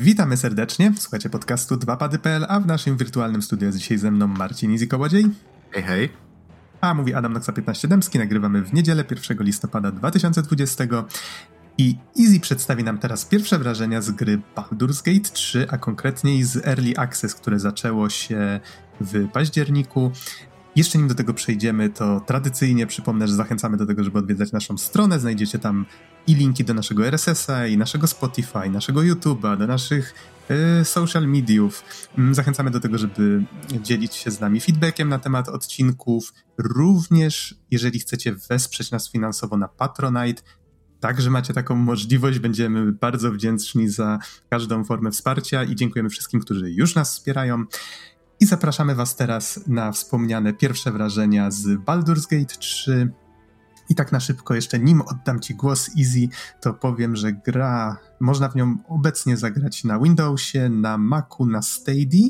Witamy serdecznie. Słuchacie podcastu 2pady.pl, a w naszym wirtualnym studiu jest dzisiaj ze mną Marcin Izzy Kołodziej. Hej, hej. A mówi Adam Noxa 15 Dębski. Nagrywamy w niedzielę 1 listopada 2020 i Easy przedstawi nam teraz pierwsze wrażenia z gry Baldur's Gate 3, a konkretniej z Early Access, które zaczęło się w październiku. Jeszcze nim do tego przejdziemy, to tradycyjnie przypomnę, że zachęcamy do tego, żeby odwiedzać naszą stronę. Znajdziecie tam i linki do naszego RSS-a, i naszego Spotify, naszego YouTube'a, do naszych y, social mediów. Mm, zachęcamy do tego, żeby dzielić się z nami feedbackiem na temat odcinków. Również, jeżeli chcecie wesprzeć nas finansowo na Patronite, Także macie taką możliwość. Będziemy bardzo wdzięczni za każdą formę wsparcia i dziękujemy wszystkim, którzy już nas wspierają. I zapraszamy Was teraz na wspomniane pierwsze wrażenia z Baldur's Gate 3. I tak na szybko, jeszcze nim oddam Ci głos Easy, to powiem, że gra, można w nią obecnie zagrać na Windowsie, na Macu, na Stadia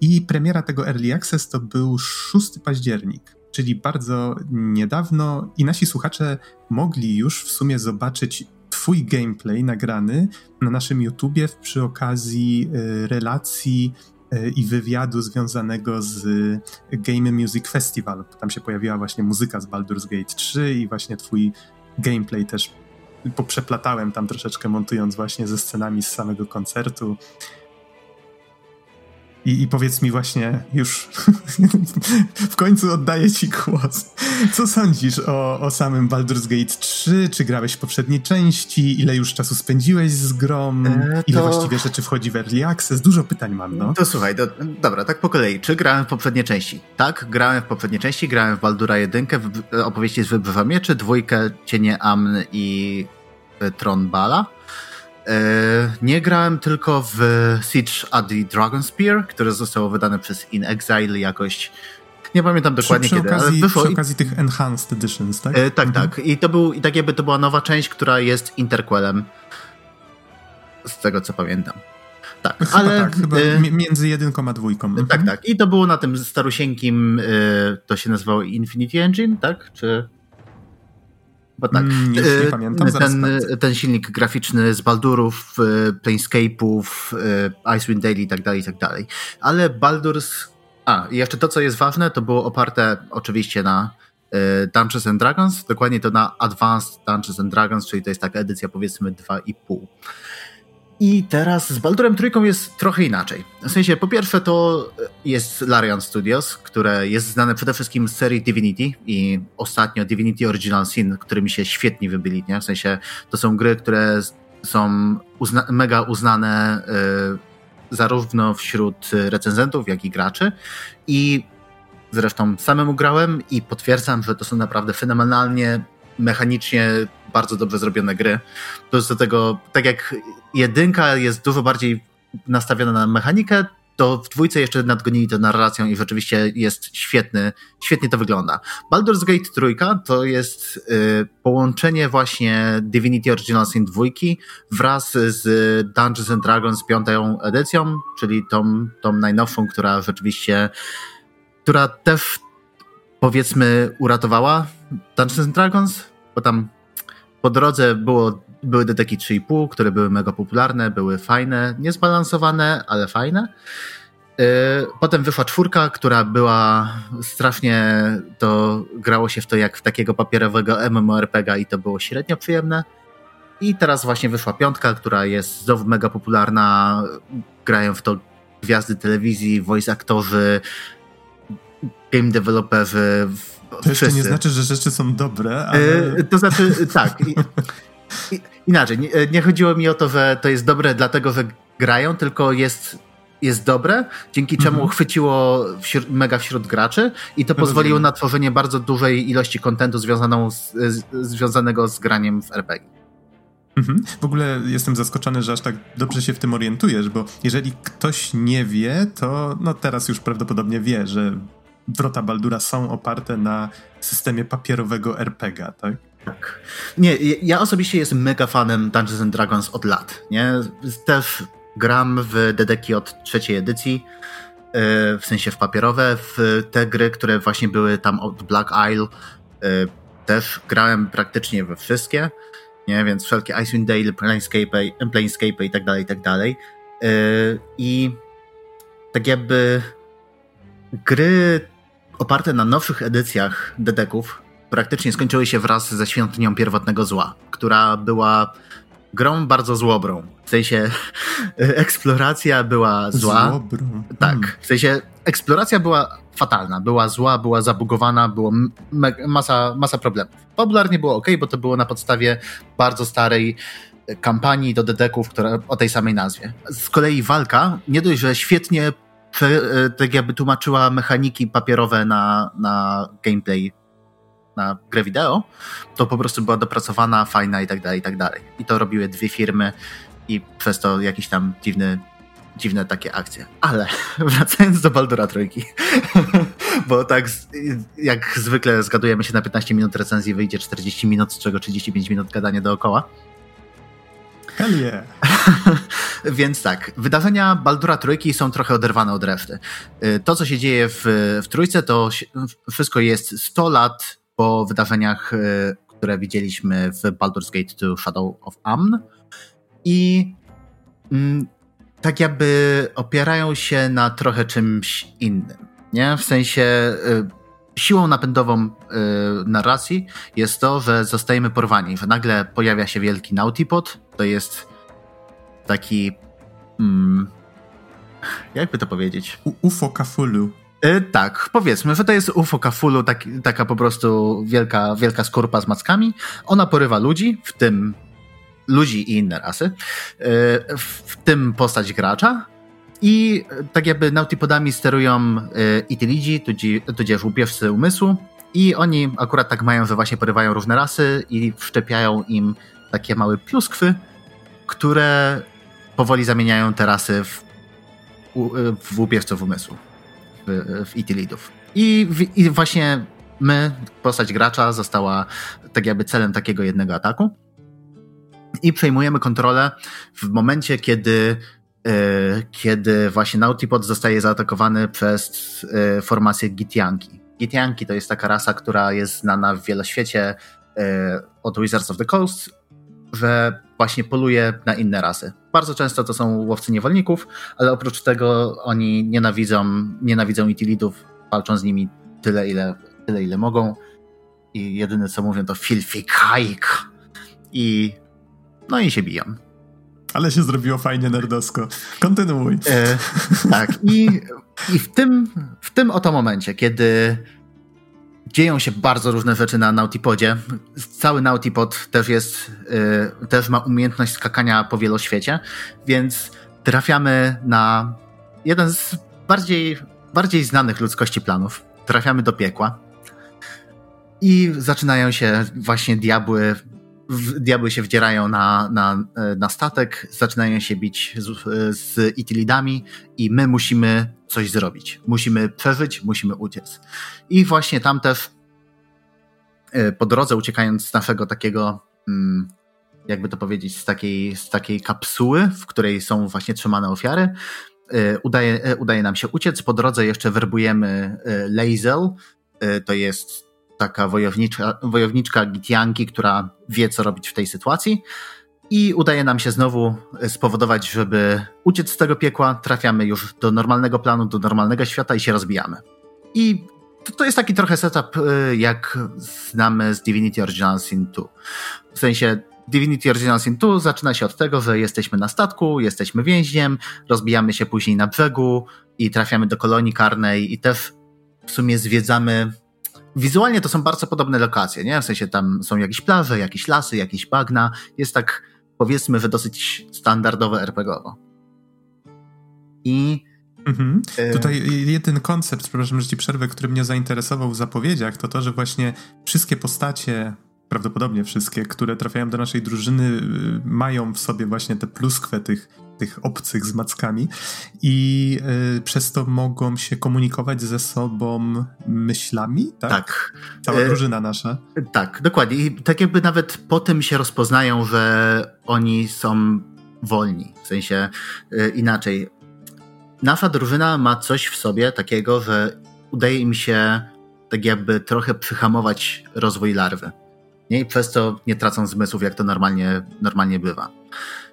i premiera tego Early Access to był 6 październik, czyli bardzo niedawno i nasi słuchacze mogli już w sumie zobaczyć Twój gameplay nagrany na naszym YouTubie przy okazji y, relacji i wywiadu związanego z Game Music Festival. Tam się pojawiła właśnie muzyka z Baldur's Gate 3 i właśnie twój gameplay też poprzeplatałem tam troszeczkę montując właśnie ze scenami z samego koncertu. I, I, powiedz mi właśnie już w końcu oddaję ci głos. Co sądzisz o, o samym Baldur's Gate 3? Czy grałeś w poprzedniej części? Ile już czasu spędziłeś z grą? E, Ile właściwie rzeczy wchodzi w Early Access? Dużo pytań mam, no. To słuchaj, to, dobra, tak po kolei. Czy grałem w poprzedniej części? Tak, grałem w poprzedniej części, grałem w Baldura 1, w opowieści z Wybywa Mieczy, dwójkę Cienie Amn i e, Tron Bala. E, nie grałem tylko w Siege at the Dragon Spear, które zostało wydane przez In Exile jakoś. Nie pamiętam dokładnie przy, przy kiedy, okazji, ale wyszło. Przy okazji tych Enhanced Editions, tak? E, tak, mhm. tak. I to był, i tak jakby to była nowa część, która jest interquelem. Z tego co pamiętam. Tak, chyba ale tak, chyba y, między jedynką a dwójką. Tak, mhm. tak. I to było na tym starusieńkim, y, to się nazywało Infinity Engine, tak? Czy bo tak, mm, już nie y, pamiętam, ten, ten silnik graficzny z Baldurów, y, Planescape'ów, y, Icewind Dale i tak dalej, i tak dalej. Ale Baldur's... A, i jeszcze to, co jest ważne, to było oparte oczywiście na Dungeons and Dragons, dokładnie to na Advanced Dungeons and Dragons, czyli to jest taka edycja powiedzmy 2,5. I teraz z Baldurem Trójką jest trochę inaczej. W sensie, po pierwsze to jest Larian Studios, które jest znane przede wszystkim z serii Divinity i ostatnio Divinity Original Sin, którymi się świetnie wybyli, nie? W sensie, to są gry, które są uzna mega uznane y, zarówno wśród recenzentów, jak i graczy i zresztą samemu grałem i potwierdzam, że to są naprawdę fenomenalnie mechanicznie bardzo dobrze zrobione gry. Plus do tego, tak jak jedynka jest dużo bardziej nastawiona na mechanikę, to w dwójce jeszcze nadgonili to narracją i rzeczywiście jest świetny, świetnie to wygląda. Baldur's Gate trójka to jest y, połączenie właśnie Divinity Original Sin 2 wraz z Dungeons and Dragons piątą edycją, czyli tą, tą najnowszą, która rzeczywiście, która też powiedzmy uratowała Dungeons and Dragons, bo tam po drodze było, były DDK 3,5, które były mega popularne, były fajne, niezbalansowane, ale fajne. Y, potem wyszła czwórka, która była strasznie, to grało się w to jak w takiego papierowego MMORPG i to było średnio przyjemne. I teraz właśnie wyszła piątka, która jest znowu mega popularna. Grają w to gwiazdy telewizji, voice aktorzy, game developerzy, to jeszcze Wszyscy. nie znaczy, że rzeczy są dobre, ale... E, to znaczy, tak. Inaczej, nie, nie, chodziło mi o to, że to jest dobre dlatego, że grają, tylko jest, jest dobre, dzięki czemu mhm. chwyciło wśród, mega wśród graczy i to pozwoliło na tworzenie bardzo dużej ilości kontentu związaną z, z, związanego z graniem w RPG. Mhm. W ogóle jestem zaskoczony, że aż tak dobrze się w tym orientujesz, bo jeżeli ktoś nie wie, to no teraz już prawdopodobnie wie, że wrota Baldura są oparte na systemie papierowego RPG, tak? Tak. Nie, ja osobiście jestem mega fanem Dungeons and Dragons od lat, nie? Też gram w Dedeki od trzeciej edycji, e, w sensie w papierowe, w te gry, które właśnie były tam od Black Isle, e, też grałem praktycznie we wszystkie, nie? Więc wszelkie Icewind Dale, Planescape, Planescape i tak dalej, i tak dalej. I tak jakby gry oparte na nowszych edycjach Dedeków praktycznie skończyły się wraz ze Świątynią Pierwotnego Zła, która była grą bardzo złobrą. W sensie eksploracja była zła. Złobrą. Tak, Hmm. w sensie eksploracja była fatalna, była zła, była zabugowana, było masa, masa problemów. Fabularnie było ok, bo to było na podstawie bardzo starej kampanii do dedeków, która o tej samej nazwie. Z kolei walka nie dość, że świetnie e, tak jakby tłumaczyła mechaniki papierowe na, na gameplay, na grę wideo, to po prostu była dopracowana, fajna i tak dalej, i tak dalej. I to robiły dwie firmy i przez to jakiś tam dziwny dziwne takie akcje. Ale wracając do Baldura Trójki, bo tak jak zwykle zgadujemy się na 15 minut recenzji, wyjdzie 40 minut, z czego 35 minut gadanie dookoła. Hell yeah. Więc tak, wydarzenia Baldura Trójki są trochę oderwane od reszty. Y, To, co się dzieje w, w Trójce, to wszystko jest 100 lat po wydarzeniach, y, które widzieliśmy w Baldur's Gate 2 Shadow of Amn i mm, tak jakby opierają się na trochę czymś innym, nie? W sensie y, siłą napędową y, narracji jest to, że zostajemy porwani, że nagle pojawia się wielki Nautipod, to jest taki. Mm, jakby to powiedzieć? U- UFO Kafulu. E, tak, powiedzmy, że to jest UFO Cthulhu, tak, taka po prostu wielka, wielka skorpa z mackami. Ona porywa ludzi, w tym ludzi i inne rasy, e, w, tym postać gracza. I e, tak jakby nautipodami sterują tudzi- tudzież łupieżcy umysłu. I oni akurat tak mają, że właśnie porywają różne rasy i wszczepiają im takie małe pluskwy, które powoli zamieniają te rasy w, w łupieżców umysłu w, w Itilidów. I, w, I właśnie my, postać gracza, została tak jakby celem takiego jednego ataku. I przejmujemy kontrolę w momencie, kiedy, e, kiedy właśnie Nautipod zostaje zaatakowany przez e, formację Gitianki. Gitianki to jest taka rasa, która jest znana w wieloświecie e, od Wizards of the Coast, że właśnie poluje na inne rasy. Bardzo często to są łowcy niewolników, ale oprócz tego oni nienawidzą, nienawidzą Itilidów, walczą z nimi tyle, ile, tyle, ile mogą. I jedyne co mówią to filthy. I no i się biją. Ale się zrobiło fajnie nerdosko. Kontynuuj. E, tak, i, i w, tym, w tym oto momencie, kiedy dzieją się bardzo różne rzeczy na Nautipodzie, cały Nautipod też jest, e, też ma umiejętność skakania po wieloświecie, więc trafiamy na jeden z bardziej, bardziej znanych ludzkości planów. Trafiamy do piekła i zaczynają się właśnie diabły diabły się wdzierają na, na, na statek, zaczynają się bić z, z Itilidami i my musimy coś zrobić. Musimy przeżyć, musimy uciec. I właśnie tam też e, po drodze uciekając z naszego takiego, mm, jakby to powiedzieć, z takiej, z takiej kapsuły, w której są właśnie trzymane ofiary, e, udaje, e, udaje nam się uciec. Po drodze jeszcze werbujemy Lazel, to jest taka wojowniczka, wojowniczka Gitianki, która wie, co robić w tej sytuacji. I udaje nam się znowu spowodować, żeby uciec z tego piekła. Trafiamy już do normalnego planu, do normalnego świata i się rozbijamy. I to, to jest taki trochę setup, y, jak znamy z Divinity Original Sin 2. W sensie Divinity Original Sin 2 zaczyna się od tego, że jesteśmy na statku, jesteśmy więźniem, rozbijamy się później na brzegu i trafiamy do kolonii karnej i też w sumie zwiedzamy Wizualnie to są bardzo podobne lokacje, nie? W sensie tam są jakieś plaże, jakieś lasy, jakieś bagna. Jest tak, powiedzmy, że dosyć standardowe RPGowo. I Mhm. e, Tutaj jeden koncept, przepraszam, że ci przerwę, który mnie zainteresował w zapowiedziach, to to, że właśnie wszystkie postacie, prawdopodobnie wszystkie, które trafiają do naszej drużyny, y, mają w sobie właśnie te pluskwę tych, tych obcych z mackami i y, przez to mogą się komunikować ze sobą myślami, tak? tak, Cała E, drużyna nasza. tak, dokładnie. I tak jakby nawet po tym się rozpoznają, że oni są wolni. W sensie y, inaczej. Nasza drużyna ma coś w sobie takiego, że udaje im się tak jakby trochę przyhamować rozwój larwy. Nie? I przez to nie tracą zmysłów, jak to normalnie, normalnie bywa.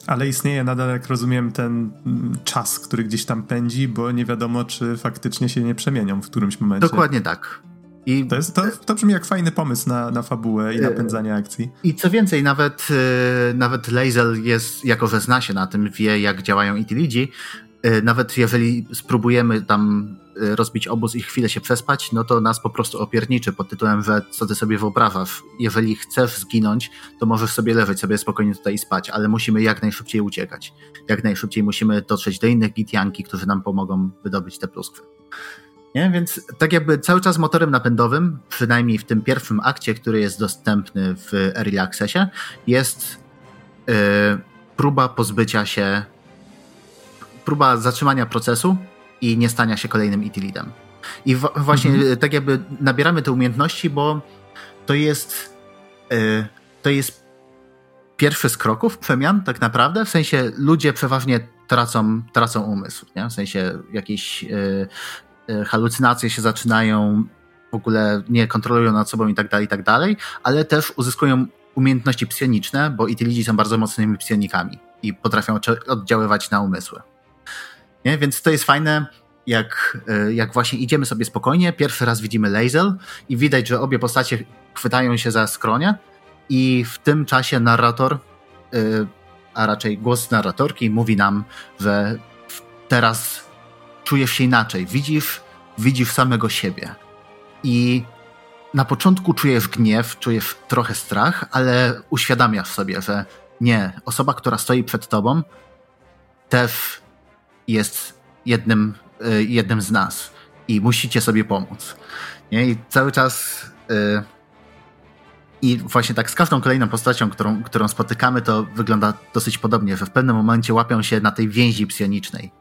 Ale istnieje nadal, jak rozumiem, ten mm, czas, który gdzieś tam pędzi, bo nie wiadomo, czy faktycznie się nie przemienią w którymś momencie. Dokładnie tak. I to, jest, to, to brzmi jak fajny pomysł na, na fabułę i napędzanie akcji. I co więcej, nawet, e, nawet Lazel jest, jako że zna się na tym, wie jak działają Itilidzi, e, nawet jeżeli spróbujemy tam e, rozbić obóz i chwilę się przespać, no to nas po prostu opierniczy pod tytułem, że co ty sobie wyobrażasz. Jeżeli chcesz zginąć, to możesz sobie leżeć sobie spokojnie tutaj i spać, ale musimy jak najszybciej uciekać. Jak najszybciej musimy dotrzeć do innych gitianki, którzy nam pomogą wydobyć te pluskwy. Nie? Więc tak jakby cały czas motorem napędowym, przynajmniej w tym pierwszym akcie, który jest dostępny w Early Accessie, jest yy, próba pozbycia się, próba zatrzymania procesu i nie stania się kolejnym itilidem. I w, właśnie mhm. tak jakby nabieramy te umiejętności, bo to jest yy, to jest pierwszy z kroków przemian tak naprawdę, w sensie ludzie przeważnie tracą, tracą umysł, nie? w sensie jakieś yy, E, halucynacje się zaczynają, w ogóle nie kontrolują nad sobą i tak dalej, i tak dalej, ale też uzyskują umiejętności psioniczne, bo Itilidzi są bardzo mocnymi psionikami i potrafią oddziaływać na umysły. Nie? Więc to jest fajne, jak, e, jak właśnie idziemy sobie spokojnie, pierwszy raz widzimy Lazel i widać, że obie postacie chwytają się za skronie i w tym czasie narrator, e, a raczej głos narratorki mówi nam, że teraz czujesz się inaczej. Widzisz, widzisz samego siebie. I na początku czujesz gniew, czujesz trochę strach, ale uświadamiasz sobie, że nie, osoba, która stoi przed tobą, też jest jednym, y, jednym z nas i musicie sobie pomóc. Nie? I cały czas. Yy, I właśnie tak z każdą kolejną postacią, którą, którą spotykamy, to wygląda dosyć podobnie, że w pewnym momencie łapią się na tej więzi psionicznej.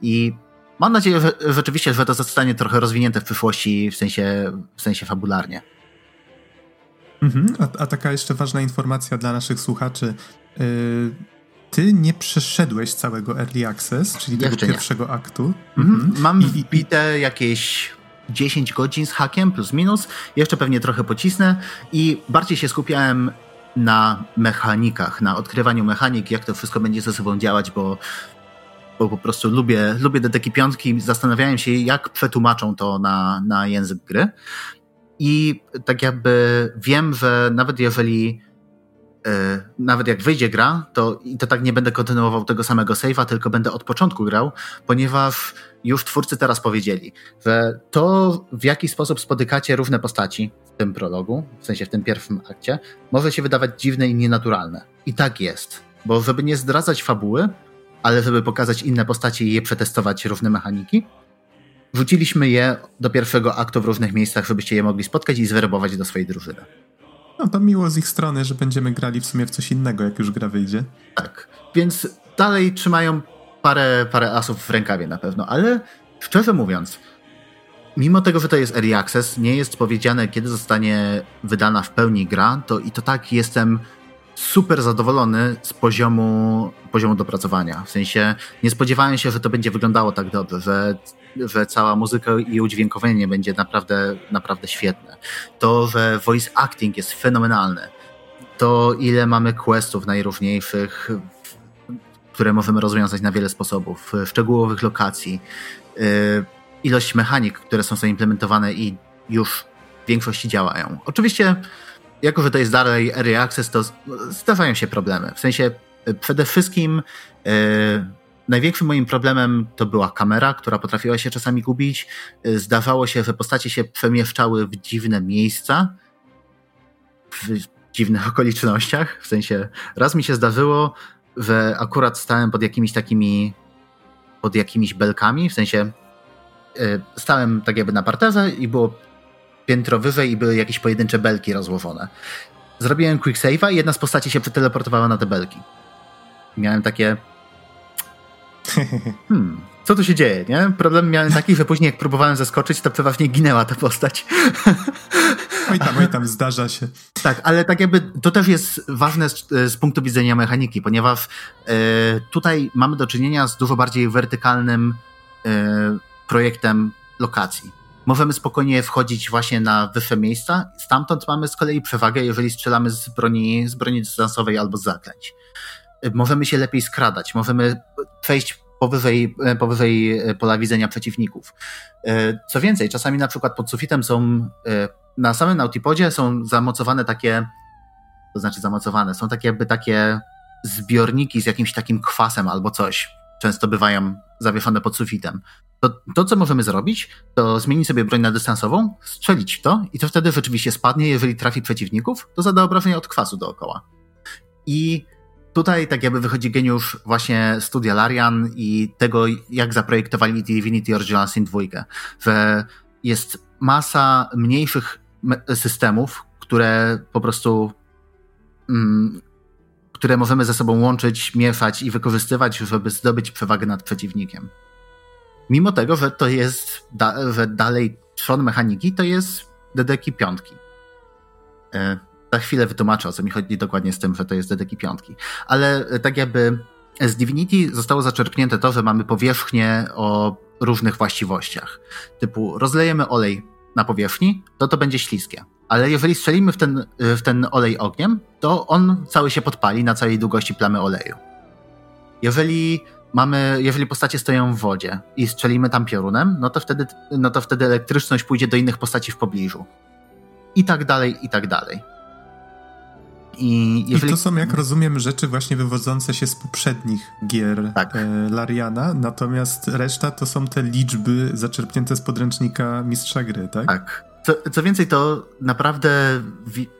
I Mam nadzieję, że rzeczywiście, że to zostanie trochę rozwinięte w przyszłości, w sensie, w sensie fabularnie. Mhm. A, a, taka jeszcze ważna informacja dla naszych słuchaczy. Yy, ty nie przeszedłeś całego Early Access, czyli tego Jeszcze pierwszego nie. aktu. Mhm. mhm. Mam I, wbite jakieś 10 godzin z hakiem, plus minus. Jeszcze pewnie trochę pocisnę i bardziej się skupiałem na mechanikach, na odkrywaniu mechanik, jak to wszystko będzie ze sobą działać, bo bo po prostu lubię, lubię te piątki. Zastanawiałem się, jak przetłumaczą to na, na język gry. I tak jakby wiem, że nawet jeżeli nawet jak wyjdzie gra, to i to tak nie będę kontynuował tego samego save'a, tylko będę od początku grał, ponieważ już twórcy teraz powiedzieli, że to w jaki sposób spotykacie różne postaci w tym prologu, w sensie w tym pierwszym akcie, może się wydawać dziwne i nienaturalne. I tak jest. Bo żeby nie zdradzać fabuły, ale żeby pokazać inne postacie i je przetestować różne mechaniki, wrzuciliśmy je do pierwszego aktu w różnych miejscach, żebyście je mogli spotkać i zwerbować do swojej drużyny. No to miło z ich strony, że będziemy grali w sumie w coś innego, jak już gra wyjdzie. Tak, więc dalej trzymają parę, parę asów w rękawie na pewno, ale szczerze mówiąc, mimo tego, że to jest early access, nie jest powiedziane, kiedy zostanie wydana w pełni gra, to i to tak jestem super zadowolony z poziomu, poziomu dopracowania. W sensie nie spodziewałem się, że to będzie wyglądało tak dobrze, że, że cała muzyka i udźwiękowienie będzie naprawdę, naprawdę świetne. To, że voice acting jest fenomenalny. To, ile mamy questów najróżniejszych, które możemy rozwiązać na wiele sposobów, szczegółowych lokacji, y, ilość mechanik, które są zaimplementowane i już w większości działają. Oczywiście jako że to jest dalej early access, to zdarzają się problemy. W sensie e, przede wszystkim e, największym moim problemem to była kamera, która potrafiła się czasami gubić. E, zdawało się, że postacie się przemieszczały w dziwne miejsca, w dziwnych okolicznościach. W sensie raz mi się zdarzyło, że akurat stałem pod jakimiś takimi pod jakimiś belkami, w sensie stałem tak jakby na parterze i było piętro wyżej i były jakieś pojedyncze belki rozłożone. Zrobiłem quick save'a i jedna z postaci się przeteleportowała na te belki. Miałem takie... Hmm, co tu się dzieje, nie? Problem miałem taki, że później jak próbowałem zaskoczyć, to przeważnie ginęła ta postać. Oj tam, oj tam, zdarza się. Tak, ale tak jakby to też jest ważne z, z punktu widzenia mechaniki, ponieważ e, tutaj mamy do czynienia z dużo bardziej wertykalnym e, projektem lokacji możemy spokojnie wchodzić właśnie na wyższe miejsca. Stamtąd mamy z kolei przewagę, jeżeli strzelamy z broni, z broni dystansowej albo z zaklęć. możemy się lepiej skradać, możemy przejść powyżej, powyżej pola widzenia przeciwników. Co więcej, czasami na przykład pod sufitem są, na samym Nautipodzie są zamocowane takie, to znaczy zamocowane, są takie jakby takie zbiorniki z jakimś takim kwasem albo coś. Często bywają zawieszone pod sufitem. To, to, co możemy zrobić, to zmienić sobie broń na dystansową, strzelić w to i to wtedy rzeczywiście spadnie, jeżeli trafi przeciwników, to zada obrażenia od kwasu dookoła. I tutaj tak jakby wychodzi geniusz właśnie studia Larian i tego, jak zaprojektowali Divinity Original Sin 2, że jest masa mniejszych systemów, które po prostu mm, które możemy ze sobą łączyć, mieszać i wykorzystywać, żeby zdobyć przewagę nad przeciwnikiem. Mimo tego, że to jest, da, że dalej trzon mechaniki to jest dedeki piątki. E, za chwilę wytłumaczę, o co mi chodzi dokładnie z tym, że to jest dedeki piątki. Ale e, tak jakby z Divinity zostało zaczerpnięte to, że mamy powierzchnię o różnych właściwościach. Typu rozlejemy olej na powierzchni, to to będzie śliskie. Ale jeżeli strzelimy w ten, w ten olej ogniem, to on cały się podpali na całej długości plamy oleju. Jeżeli mamy, jeżeli postacie stoją w wodzie i strzelimy tam piorunem, no to wtedy, no to wtedy elektryczność pójdzie do innych postaci w pobliżu. I tak dalej, i tak dalej. I, jeżeli... I to są, jak rozumiem, rzeczy właśnie wywodzące się z poprzednich gier tak. e, Lariana, natomiast reszta to są te liczby zaczerpnięte z podręcznika Mistrza Gry, tak? Tak. Co, co więcej, to naprawdę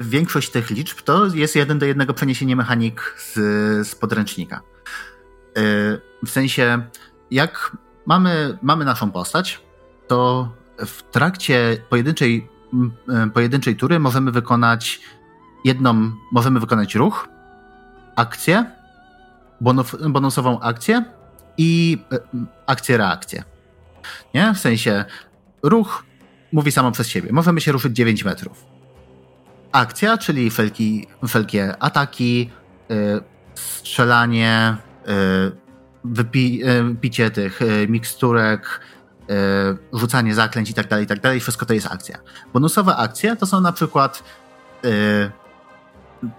większość tych liczb to jest jeden do jednego przeniesienie mechanik z, z podręcznika. E, w sensie, jak mamy, mamy naszą postać, to w trakcie pojedynczej, e, pojedynczej tury możemy wykonać jedną, możemy wykonać ruch, akcję, bonus, bonusową akcję i e, akcję-reakcję. Nie? W sensie ruch mówi samo przez siebie. Możemy się ruszyć 9 metrów. Akcja, czyli felki, felkie ataki, yy, strzelanie, yy, wypi, yy, picie tych miksturek, rzucanie zaklęć i tak dalej, i tak dalej. Wszystko to jest akcja. Bonusowe akcje to są na przykład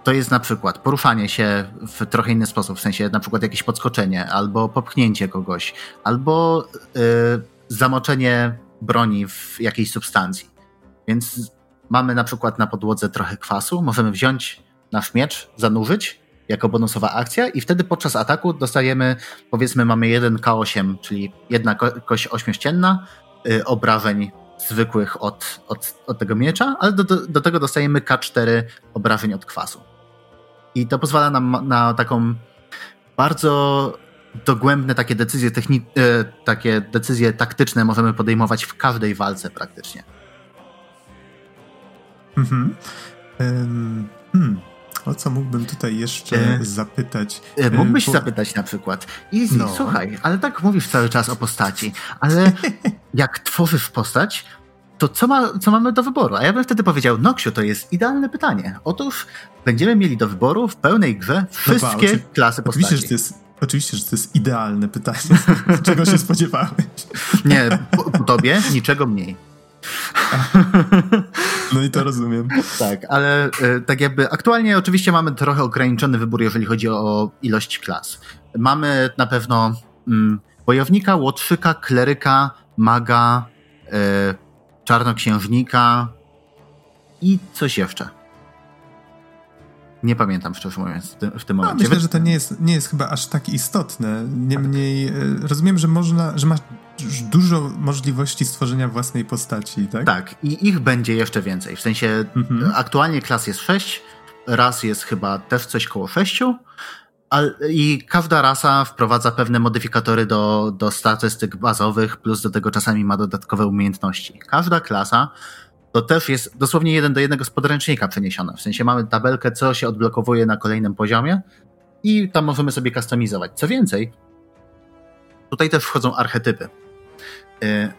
to jest na przykład poruszanie się w trochę inny sposób, w sensie na przykład jakieś podskoczenie, albo popchnięcie kogoś, albo y, zamoczenie broni w jakiejś substancji. Więc mamy na przykład na podłodze trochę kwasu, możemy wziąć nasz miecz, zanurzyć jako bonusowa akcja i wtedy podczas ataku dostajemy, powiedzmy mamy jeden K8, czyli jedna ko kość ośmiościenna, y, obrażeń zwykłych od, od, od tego miecza, ale do, do, tego dostajemy K4 obrażeń od kwasu. I to pozwala nam na taką bardzo dogłębne takie decyzje techni- e, takie decyzje taktyczne możemy podejmować w każdej walce praktycznie. Mhm. Um, hmm. O co mógłbym tutaj jeszcze e, zapytać? E, mógłbyś zapytać na przykład. Easy, no. słuchaj, ale tak mówisz cały czas o postaci, ale jak tworzysz postać, to co, ma, co mamy do wyboru? A ja bym wtedy powiedział, Noxiu, to jest idealne pytanie. Otóż będziemy mieli do wyboru w pełnej grze wszystkie no ba, klasy postaci. Oczywiście, że to jest Oczywiście, że to jest idealne pytanie. Czego się spodziewałeś? Nie, po, po tobie niczego mniej. No i to rozumiem. Tak, ale e, tak jakby aktualnie oczywiście mamy trochę ograniczony wybór, jeżeli chodzi o ilość klas. Mamy na pewno mm, bojownika, łotrzyka, kleryka, maga, y, czarnoksiężnika i coś jeszcze. Nie pamiętam, szczerze mówiąc, w tym, w tym no, momencie. Myślę, że to nie jest, nie jest chyba aż tak istotne. Niemniej e, rozumiem, że można, że masz dużo możliwości stworzenia własnej postaci, tak? Tak, i ich będzie jeszcze więcej. W sensie mhm. aktualnie klas jest 6, raz jest chyba też coś koło 6, i każda rasa wprowadza pewne modyfikatory do, do statystyk bazowych, plus do tego czasami ma dodatkowe umiejętności. Każda klasa to też jest dosłownie jeden do jednego z podręcznika przeniesione. W sensie mamy tabelkę, co się odblokowuje na kolejnym poziomie i tam możemy sobie kustomizować. Co więcej, tutaj też wchodzą archetypy. Y,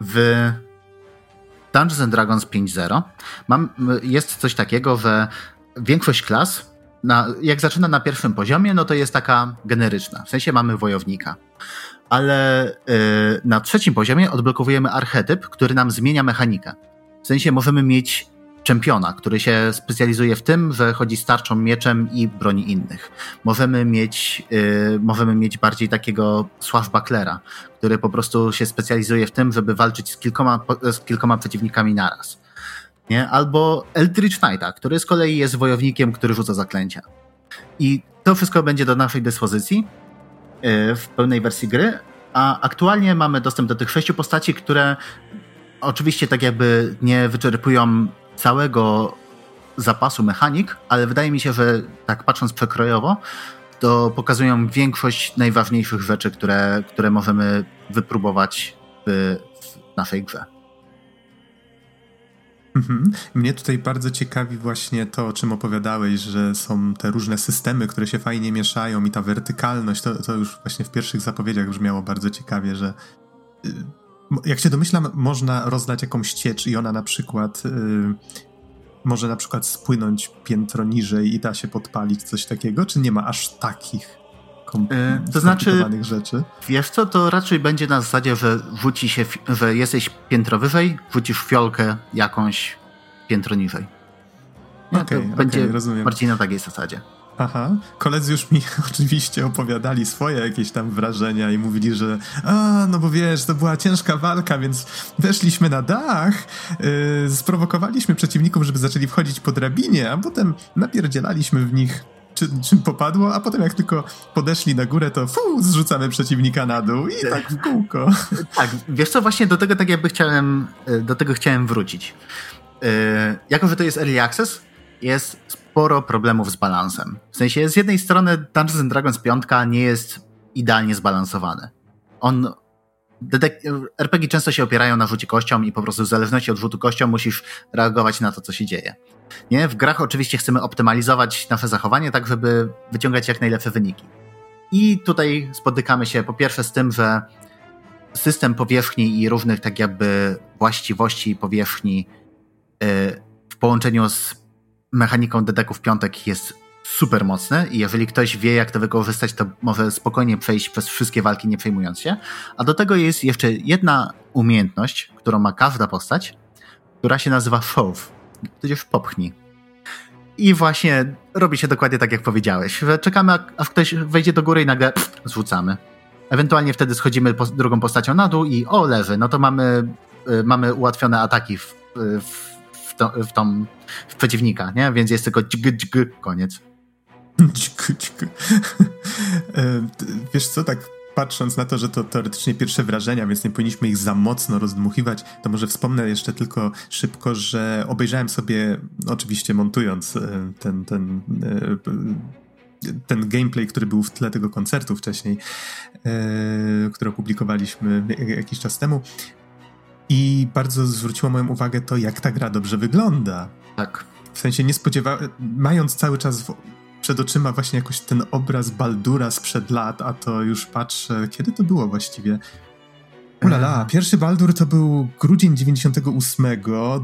w Dungeons and Dragons 5.0 mam, jest coś takiego, że większość klas, na, jak zaczyna na pierwszym poziomie, no to jest taka generyczna. W sensie mamy wojownika ale y, na trzecim poziomie odblokowujemy archetyp, który nam zmienia mechanikę. W sensie możemy mieć czempiona, który się specjalizuje w tym, że chodzi z tarczą, mieczem i broni innych. Możemy mieć, yy, możemy mieć bardziej takiego swashbucklera, który po prostu się specjalizuje w tym, żeby walczyć z kilkoma, z kilkoma przeciwnikami naraz. Nie? Albo Eldritch Knighta, który z kolei jest wojownikiem, który rzuca zaklęcia. I to wszystko będzie do naszej dyspozycji w pełnej wersji gry, a aktualnie mamy dostęp do tych sześciu postaci, które oczywiście tak jakby nie wyczerpują całego zapasu mechanik, ale wydaje mi się, że tak patrząc przekrojowo, to pokazują większość najważniejszych rzeczy, które, które możemy wypróbować w, w naszej grze. Mhm. Mnie tutaj bardzo ciekawi właśnie to, o czym opowiadałeś, że są te różne systemy, które się fajnie mieszają i ta wertykalność, to, to już właśnie w pierwszych zapowiedziach brzmiało bardzo ciekawie, że y, jak się domyślam, można rozdać jakąś ciecz i ona na przykład yy, może na przykład spłynąć piętro niżej i da się podpalić coś takiego, czy nie ma aż takich yy, to znaczy, rzeczy? Wiesz co, to raczej będzie na zasadzie, że rzuci się, że jesteś piętro wyżej, rzucisz fiolkę jakąś piętro niżej. Okej, okay, okay, będzie rozumiem. bardziej na takiej zasadzie. Aha, koledzy już mi oczywiście opowiadali swoje jakieś tam wrażenia i mówili, że a, no bo wiesz, to była ciężka walka, więc weszliśmy na dach, yy, sprowokowaliśmy przeciwników, żeby zaczęli wchodzić po drabinie, a potem napierdzielaliśmy w nich czym, czym popadło, a potem jak tylko podeszli na górę, to fu, zrzucamy przeciwnika na dół i tak w kółko. Tak, wiesz co, właśnie do tego tak jakby chciałem, y, do tego chciałem wrócić. Yy, jako, że to jest early access, jest sporo problemów z balansem. W sensie, z jednej strony Dungeons Dragons 5 nie jest idealnie zbalansowany. On RPG często się opierają na rzucie kością i po prostu w zależności od rzutu kością musisz reagować na to, co się dzieje. Nie? W grach oczywiście chcemy optymalizować nasze zachowanie tak, żeby wyciągać jak najlepsze wyniki. I tutaj spotykamy się po pierwsze z tym, że system powierzchni i różnych tak jakby właściwości powierzchni y, w połączeniu z mechaniką dedeków piątek jest super mocny i jeżeli ktoś wie, jak to wykorzystać, to może spokojnie przejść przez wszystkie walki, nie przejmując się. A do tego jest jeszcze jedna umiejętność, którą ma każda postać, która się nazywa Shove, tudzież popchnij. I właśnie robi się dokładnie tak, jak powiedziałeś, czekamy, aż ktoś wejdzie do góry i nagle pff, zrzucamy. Ewentualnie wtedy schodzimy po, drugą postacią na dół i o, leży, no to mamy, y, mamy ułatwione ataki w, w to, w, tą, w przeciwnika, nie? Więc jest tylko dźg, dźg, koniec. Dźg, dźg. E, wiesz co, tak patrząc na to, że to teoretycznie pierwsze wrażenia, więc nie powinniśmy ich za mocno rozdmuchiwać, to może wspomnę jeszcze tylko szybko, że obejrzałem sobie, oczywiście montując e, ten, ten, e, ten gameplay, który był w tle tego koncertu wcześniej, który opublikowaliśmy jakiś czas temu, i bardzo zwróciło moją uwagę to, jak ta gra dobrze wygląda. Tak. W sensie nie spodziewałem, mając cały czas w, przed oczyma właśnie jakoś ten obraz Baldura sprzed lat, a to już patrzę, kiedy to było właściwie? Ulala, pierwszy Baldur to był grudzień 98,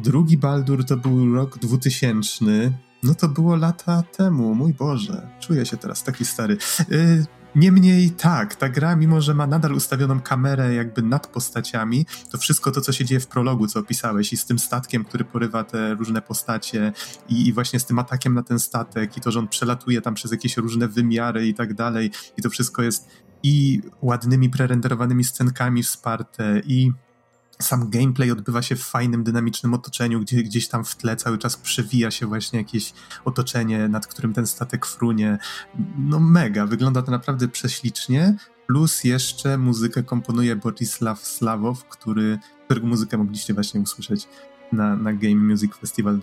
drugi Baldur to był rok 2000. No to było lata temu, mój Boże. Czuję się teraz taki stary. Yy, Niemniej tak, ta gra, mimo że ma nadal ustawioną kamerę jakby nad postaciami, to wszystko to, co się dzieje w prologu, co opisałeś, i z tym statkiem, który porywa te różne postacie, i, i właśnie z tym atakiem na ten statek, i to, że on przelatuje tam przez jakieś różne wymiary i tak dalej, i to wszystko jest i ładnymi prerenderowanymi scenkami wsparte, i sam gameplay odbywa się w fajnym, dynamicznym otoczeniu, gdzie gdzieś tam w tle cały czas przewija się właśnie jakieś otoczenie, nad którym ten statek frunie. No mega, wygląda to naprawdę prześlicznie. Plus jeszcze muzykę komponuje Borisław Slawow, który, którego muzykę mogliście właśnie usłyszeć na, na Game Music Festival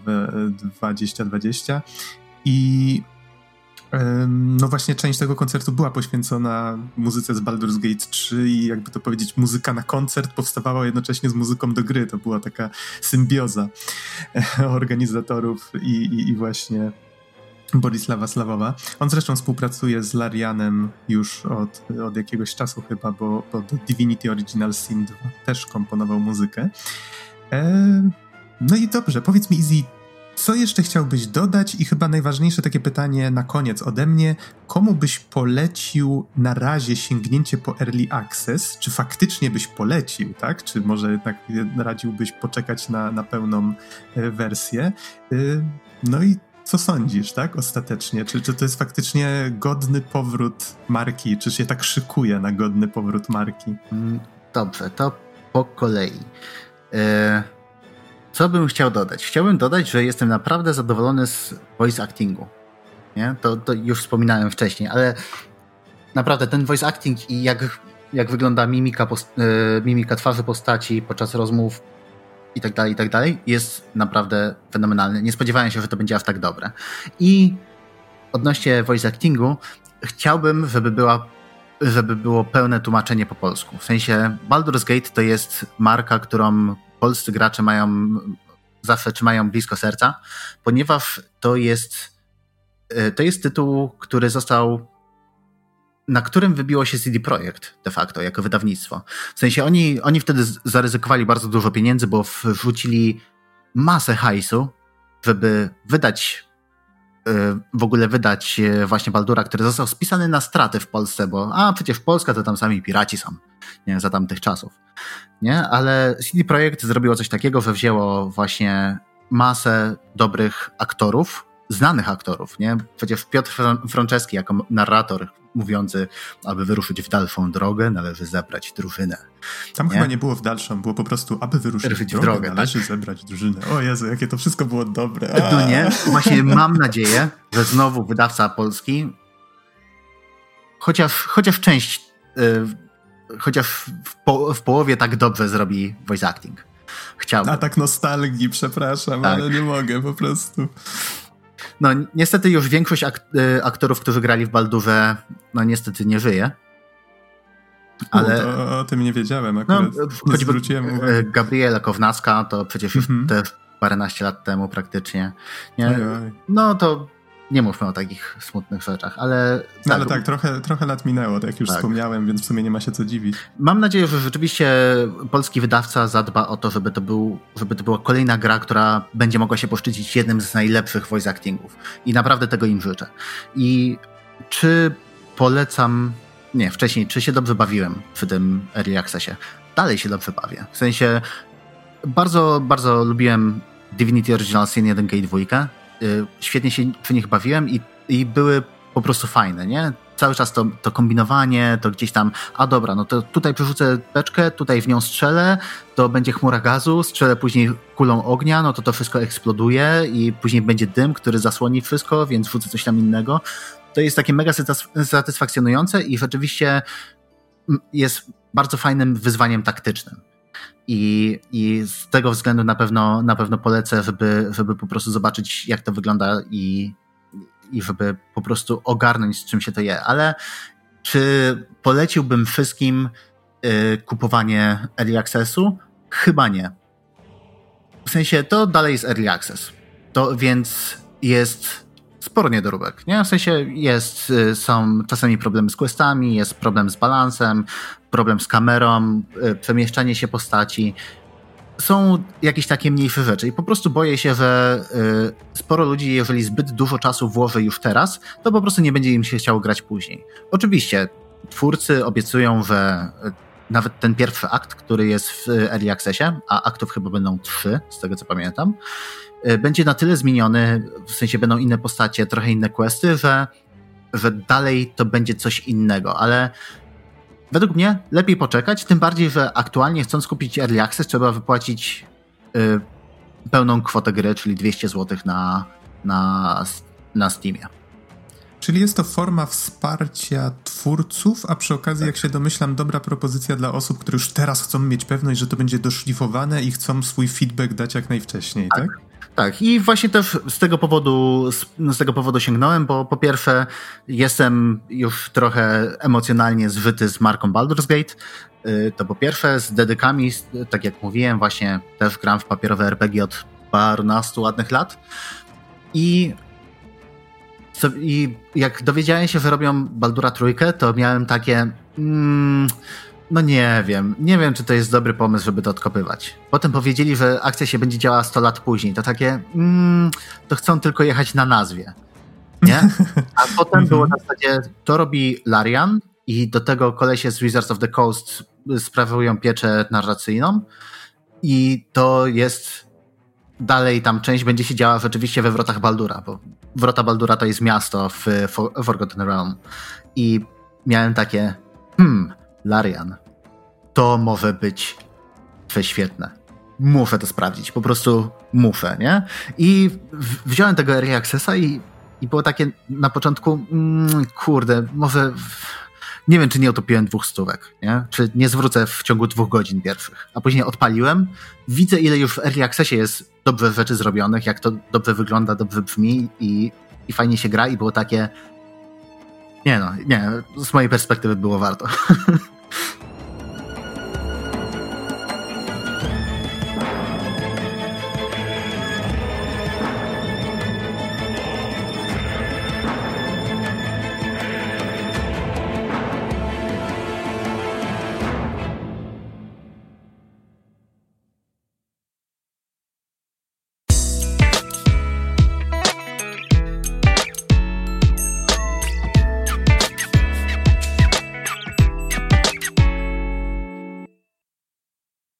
2020. I no właśnie część tego koncertu była poświęcona muzyce z Baldur's Gate 3 i jakby to powiedzieć, muzyka na koncert powstawała jednocześnie z muzyką do gry. To była taka symbioza organizatorów i, i, i właśnie Borisława Slawowa. On zresztą współpracuje z Larianem już od, od jakiegoś czasu chyba, bo, bo do Divinity Original Sin 2 też komponował muzykę. E, no i dobrze, powiedz mi Izzy, co jeszcze chciałbyś dodać? I chyba najważniejsze takie pytanie na koniec ode mnie. Komu byś polecił na razie sięgnięcie po Early Access? Czy faktycznie byś polecił, tak? Czy może jednak radziłbyś poczekać na, na pełną e, wersję? E, no i co sądzisz, tak, ostatecznie? Czy, czy to jest faktycznie godny powrót marki? Czy się tak szykuje na godny powrót marki? Mm, dobrze, to po kolei. E, co bym chciał dodać? Chciałbym dodać, że jestem naprawdę zadowolony z voice actingu. Nie? To, to już wspominałem wcześniej, ale naprawdę ten voice acting i jak, jak wygląda mimika, post, e, mimika twarzy postaci podczas rozmów i tak dalej, i tak dalej, jest naprawdę fenomenalny. Nie spodziewałem się, że to będzie aż tak dobre. I odnośnie voice actingu, chciałbym, żeby była żeby było pełne tłumaczenie po polsku. W sensie Baldur's Gate to jest marka, którą polscy gracze mają zawsze trzymają blisko serca, ponieważ to jest e, to jest tytuł, który został na którym wybiło się CD Projekt de facto, jako wydawnictwo. W sensie oni, oni wtedy zaryzykowali bardzo dużo pieniędzy, bo wrzucili masę hajsu, żeby wydać y, w ogóle wydać y, właśnie Baldura, który został spisany na straty w Polsce, bo a przecież Polska to tam sami piraci są, nie, za tamtych czasów. Nie, ale CD Projekt zrobiło coś takiego, że wzięło właśnie masę dobrych aktorów, znanych aktorów, nie? Przecież Piotr Franceski jako narrator mówiący, aby wyruszyć w dalszą drogę, należy zebrać drużynę. Tam nie? chyba nie było w dalszą, było po prostu, aby wyruszyć w drogę, drogę należy tak? zebrać drużynę. O Jezu, jakie to wszystko było dobre. A! No nie? Właśnie mam nadzieję, że znowu wydawca polski, chociaż, chociaż część, yy, chociaż w, po, w połowie tak dobrze zrobi voice acting. Chciałbym. A tak nostalgii, przepraszam, tak. ale nie mogę po prostu. No niestety już większość ak y, aktorów, którzy grali w Baldurze, no niestety nie żyje. Ale... U, to, o tym nie wiedziałem akurat. No, choćby y, Gabriela Kownacka to przecież już -hmm. te paręnaście lat temu praktycznie. Nie? Oj, oj. No to nie mówmy o takich smutnych rzeczach, ale... No tak, ale tak, trochę, trochę lat minęło, tak jak już tak. wspomniałem, więc w sumie nie ma się co dziwić. Mam nadzieję, że rzeczywiście polski wydawca zadba o to, żeby to, był, żeby to była kolejna gra, która będzie mogła się poszczycić jednym z najlepszych voice actingów. I naprawdę tego im życzę. I czy polecam... Nie, wcześniej, czy się dobrze bawiłem przy tym Early Accessie? Dalej się dobrze bawię. W sensie bardzo, bardzo lubiłem Divinity Original Sin 1 i 2 Y, świetnie się przy nich bawiłem i, i były po prostu fajne, nie? Cały czas to, to kombinowanie, to gdzieś tam, a dobra, no to tutaj przerzucę beczkę, tutaj w nią strzelę, to będzie chmura gazu, strzelę później kulą ognia, no to to wszystko eksploduje i później będzie dym, który zasłoni wszystko, więc wrzucę coś tam innego. To jest takie mega satysfakcjonujące i rzeczywiście jest bardzo fajnym wyzwaniem taktycznym. I, I z tego względu na pewno, na pewno polecę, żeby, żeby po prostu zobaczyć, jak to wygląda i, i żeby po prostu ogarnąć, z czym się to je. Ale czy poleciłbym wszystkim y, kupowanie Early Accessu? Chyba nie. W sensie to dalej jest Early Access. To więc jest sporo niedoróbek, nie? W sensie jest, y, są czasami problemy z questami, jest problem z balansem, problem z kamerą, y, przemieszczanie się postaci. Są jakieś takie mniejsze rzeczy i po prostu boję się, że y, sporo ludzi, jeżeli zbyt dużo czasu włoży już teraz, to po prostu nie będzie im się chciało grać później. Oczywiście twórcy obiecują, że nawet ten pierwszy akt, który jest w Early Accessie, a aktów chyba będą trzy, z tego co pamiętam, będzie na tyle zmieniony, w sensie będą inne postacie, trochę inne questy, że, że dalej to będzie coś innego, ale według mnie lepiej poczekać, tym bardziej, że aktualnie chcąc kupić Early Access trzeba wypłacić y, pełną kwotę gry, czyli 200 zł na, na, na Steamie. Czyli jest to forma wsparcia twórców, a przy okazji, tak. jak się domyślam, dobra propozycja dla osób, które już teraz chcą mieć pewność, że to będzie doszlifowane i chcą swój feedback dać jak najwcześniej, tak? tak? Tak, i właśnie też z tego powodu, z tego powodu sięgnąłem, bo po pierwsze jestem już trochę emocjonalnie zwyty z marką Baldur's Gate. Y, to po pierwsze z dedykami, tak jak mówiłem, właśnie też gram w papierowe RPG od parunastu ładnych lat. I, I jak dowiedziałem się, że robią Baldura trójkę, to miałem takie... Mm, no nie wiem, nie wiem, czy to jest dobry pomysł, żeby to odkopywać. Potem powiedzieli, że akcja się będzie działała 100 lat później. To takie, mm, to chcą tylko jechać na nazwie. Nie? A potem było na zasadzie, to robi Larian i do tego kolesie z Wizards of the Coast sprawują pieczę narracyjną i to jest dalej tam część będzie się działa rzeczywiście we Wrotach Baldura, bo Wrota Baldura to jest miasto w Forgotten Realm. I miałem takie, hmm, Larian, to może być świetne. Muszę to sprawdzić, po prostu muszę, nie? I wziąłem tego Early Accessa i, i było takie na początku, mm, kurde, może nie wiem, czy nie utopiłem dwóch stówek, nie? Czy nie zwrócę w ciągu dwóch godzin pierwszych. A później odpaliłem, widzę ile już w Early Accessie jest dobrze rzeczy zrobionych, jak to dobrze wygląda, dobrze brzmi i, i fajnie się gra i było takie nie no, nie, z mojej perspektywy było warto.